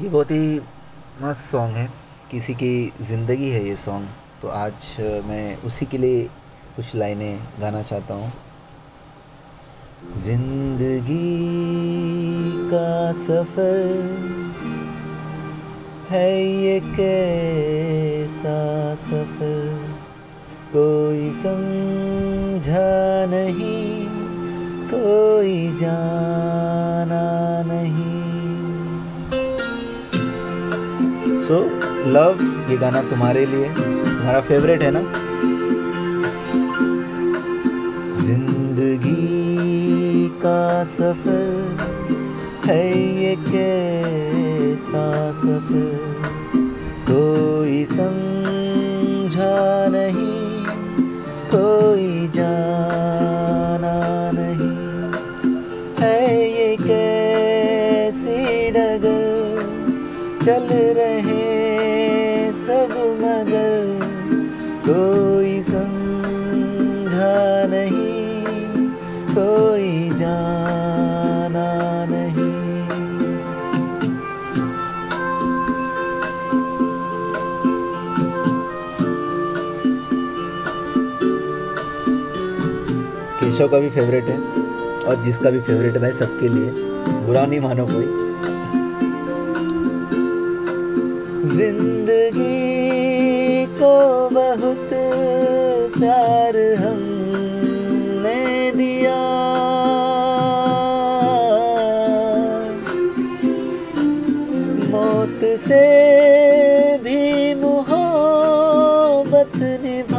ये बहुत ही मस्त सॉन्ग है। किसी की ज़िंदगी है ये सॉन्ग तो आज मैं उसी के लिए कुछ लाइनें गाना चाहता हूँ। ज़िंदगी का सफ़र है ये कैसा सफ़र? कोई समझा नहीं, कोई जाना नहीं। सो so, लव ये गाना तुम्हारे लिए तुम्हारा फेवरेट है ना? ज़िंदगी का सफ़र है ये कैसा सफ़र? कोई समझा नहीं कोई जाना नहीं। है ये कैसी डगर चल रहे सब मगर कोई समझा नहीं, कोई जाना नहीं। केशव का भी फेवरेट है और जिसका भी फेवरेट है भाई सबके लिए, बुरा नहीं मानो कोई। ज़िंदगी को बहुत प्यार हमने दिया। मौत से भी मोहब्बत निभाएँगे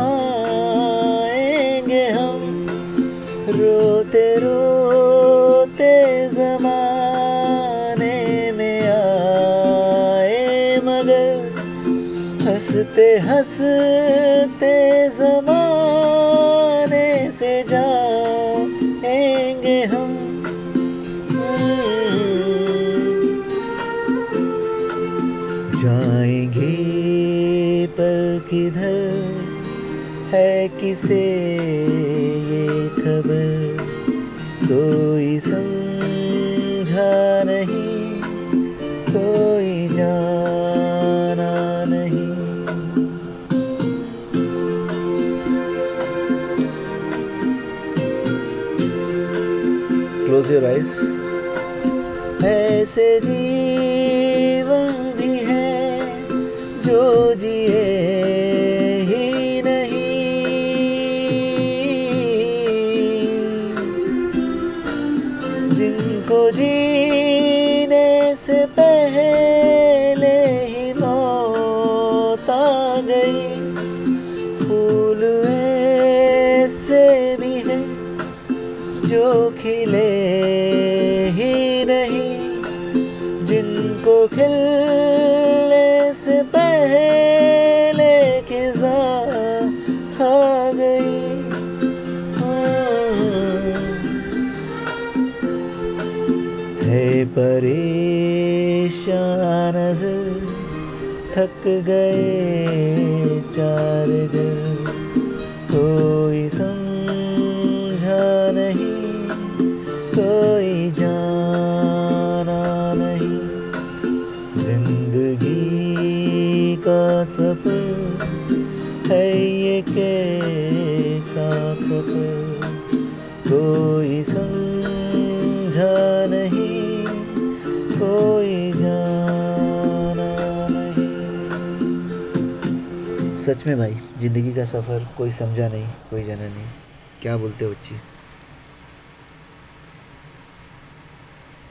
हँसते हँसते जमाने से जाएँगे हम। जाएँगे पर किधर है किसे ये खबर? कोई समझा क्लोज योर आइज़ ऐसे जीवन भी है जो जिए ही नहीं। जिनको जीने जो खिले ही नहीं, जिनको खिलने से पहले खिजा आ गई। है। परेशान नज़र, थक गए चार दिन कोई जाना नहीं। ज़िंदगी का सफ़र है ये कैसा सफ़र? कोई समझा नहीं, कोई जाना नहीं। सच में भाई, ज़िंदगी का सफ़र कोई समझा नहीं, कोई जाना नहीं। क्या बोलते हो बच्ची?